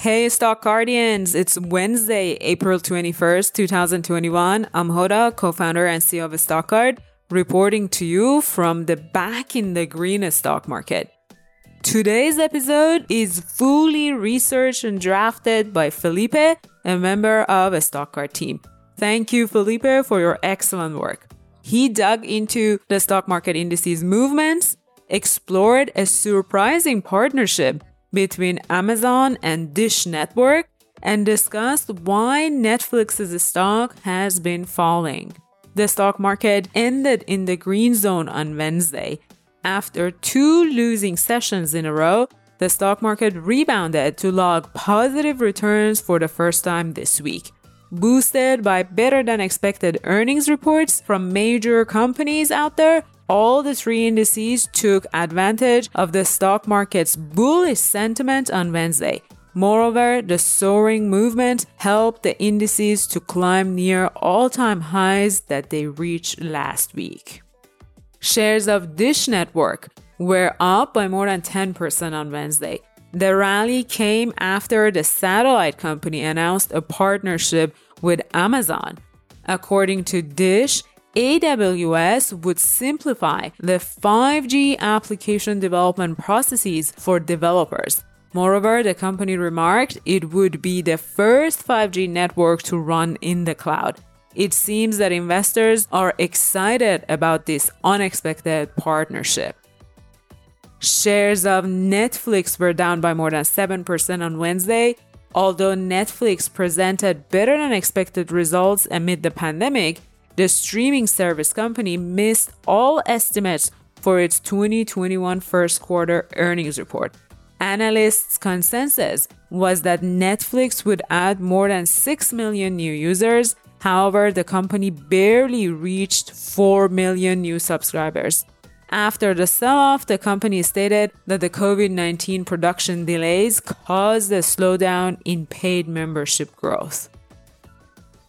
Hey, Stock Guardians! It's Wednesday, April 21st, 2021. I'm Hoda, co founder and CEO of Stock Card, reporting to you from the back in the green stock market. Today's episode is fully researched and drafted by Felipe, a member of a Stock Card team. Thank you, Felipe, for your excellent work. He dug into the stock market indices movements, explored a surprising partnership between Amazon and Dish Network, and discussed why Netflix's stock has been falling. The stock market ended in the green zone on Wednesday. After two losing sessions in a row, the stock market rebounded to log positive returns for the first time this week boosted by better than expected earnings reports from major companies out there, all the three indices took advantage of the stock market's bullish sentiment on Wednesday. Moreover, the soaring movement helped the indices to climb near all time highs that they reached last week. Shares of Dish Network were up by more than 10% on Wednesday, the rally came after the satellite company announced a partnership with Amazon. According to Dish, AWS would simplify the 5G application development processes for developers. Moreover, the company remarked it would be the first 5G network to run in the cloud. It seems that investors are excited about this unexpected partnership. Shares of Netflix were down by more than 7% on Wednesday. Although Netflix presented better than expected results amid the pandemic, the streaming service company missed all estimates for its 2021 first quarter earnings report. Analysts' consensus was that Netflix would add more than 6 million new users. However, the company barely reached 4 million new subscribers. After the sell off, the company stated that the COVID 19 production delays caused a slowdown in paid membership growth.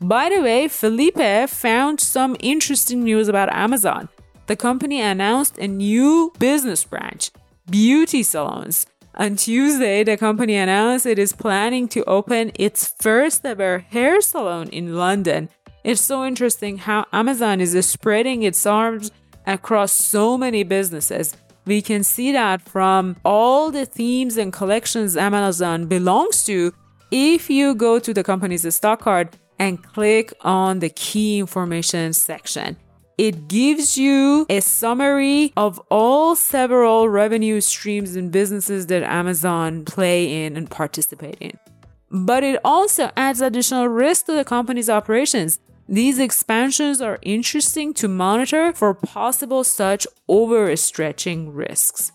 By the way, Felipe found some interesting news about Amazon. The company announced a new business branch, beauty salons. On Tuesday, the company announced it is planning to open its first ever hair salon in London. It's so interesting how Amazon is spreading its arms across so many businesses. We can see that from all the themes and collections Amazon belongs to if you go to the company's stock card and click on the key information section. It gives you a summary of all several revenue streams and businesses that Amazon play in and participate in. But it also adds additional risk to the company's operations these expansions are interesting to monitor for possible such overstretching risks.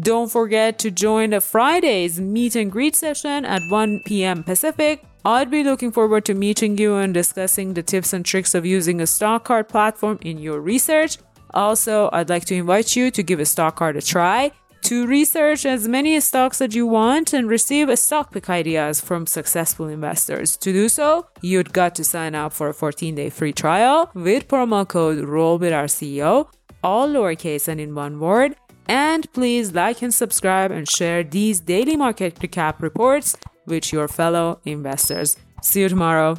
Don't forget to join the Friday's meet and greet session at 1 p.m. Pacific. I'd be looking forward to meeting you and discussing the tips and tricks of using a stock card platform in your research. Also, I'd like to invite you to give a stock card a try to research as many stocks that you want and receive stock pick ideas from successful investors. To do so, you'd got to sign up for a 14 day free trial with promo code Roll with our CEO, all lowercase and in one word. And please like and subscribe and share these daily market recap reports with your fellow investors. See you tomorrow.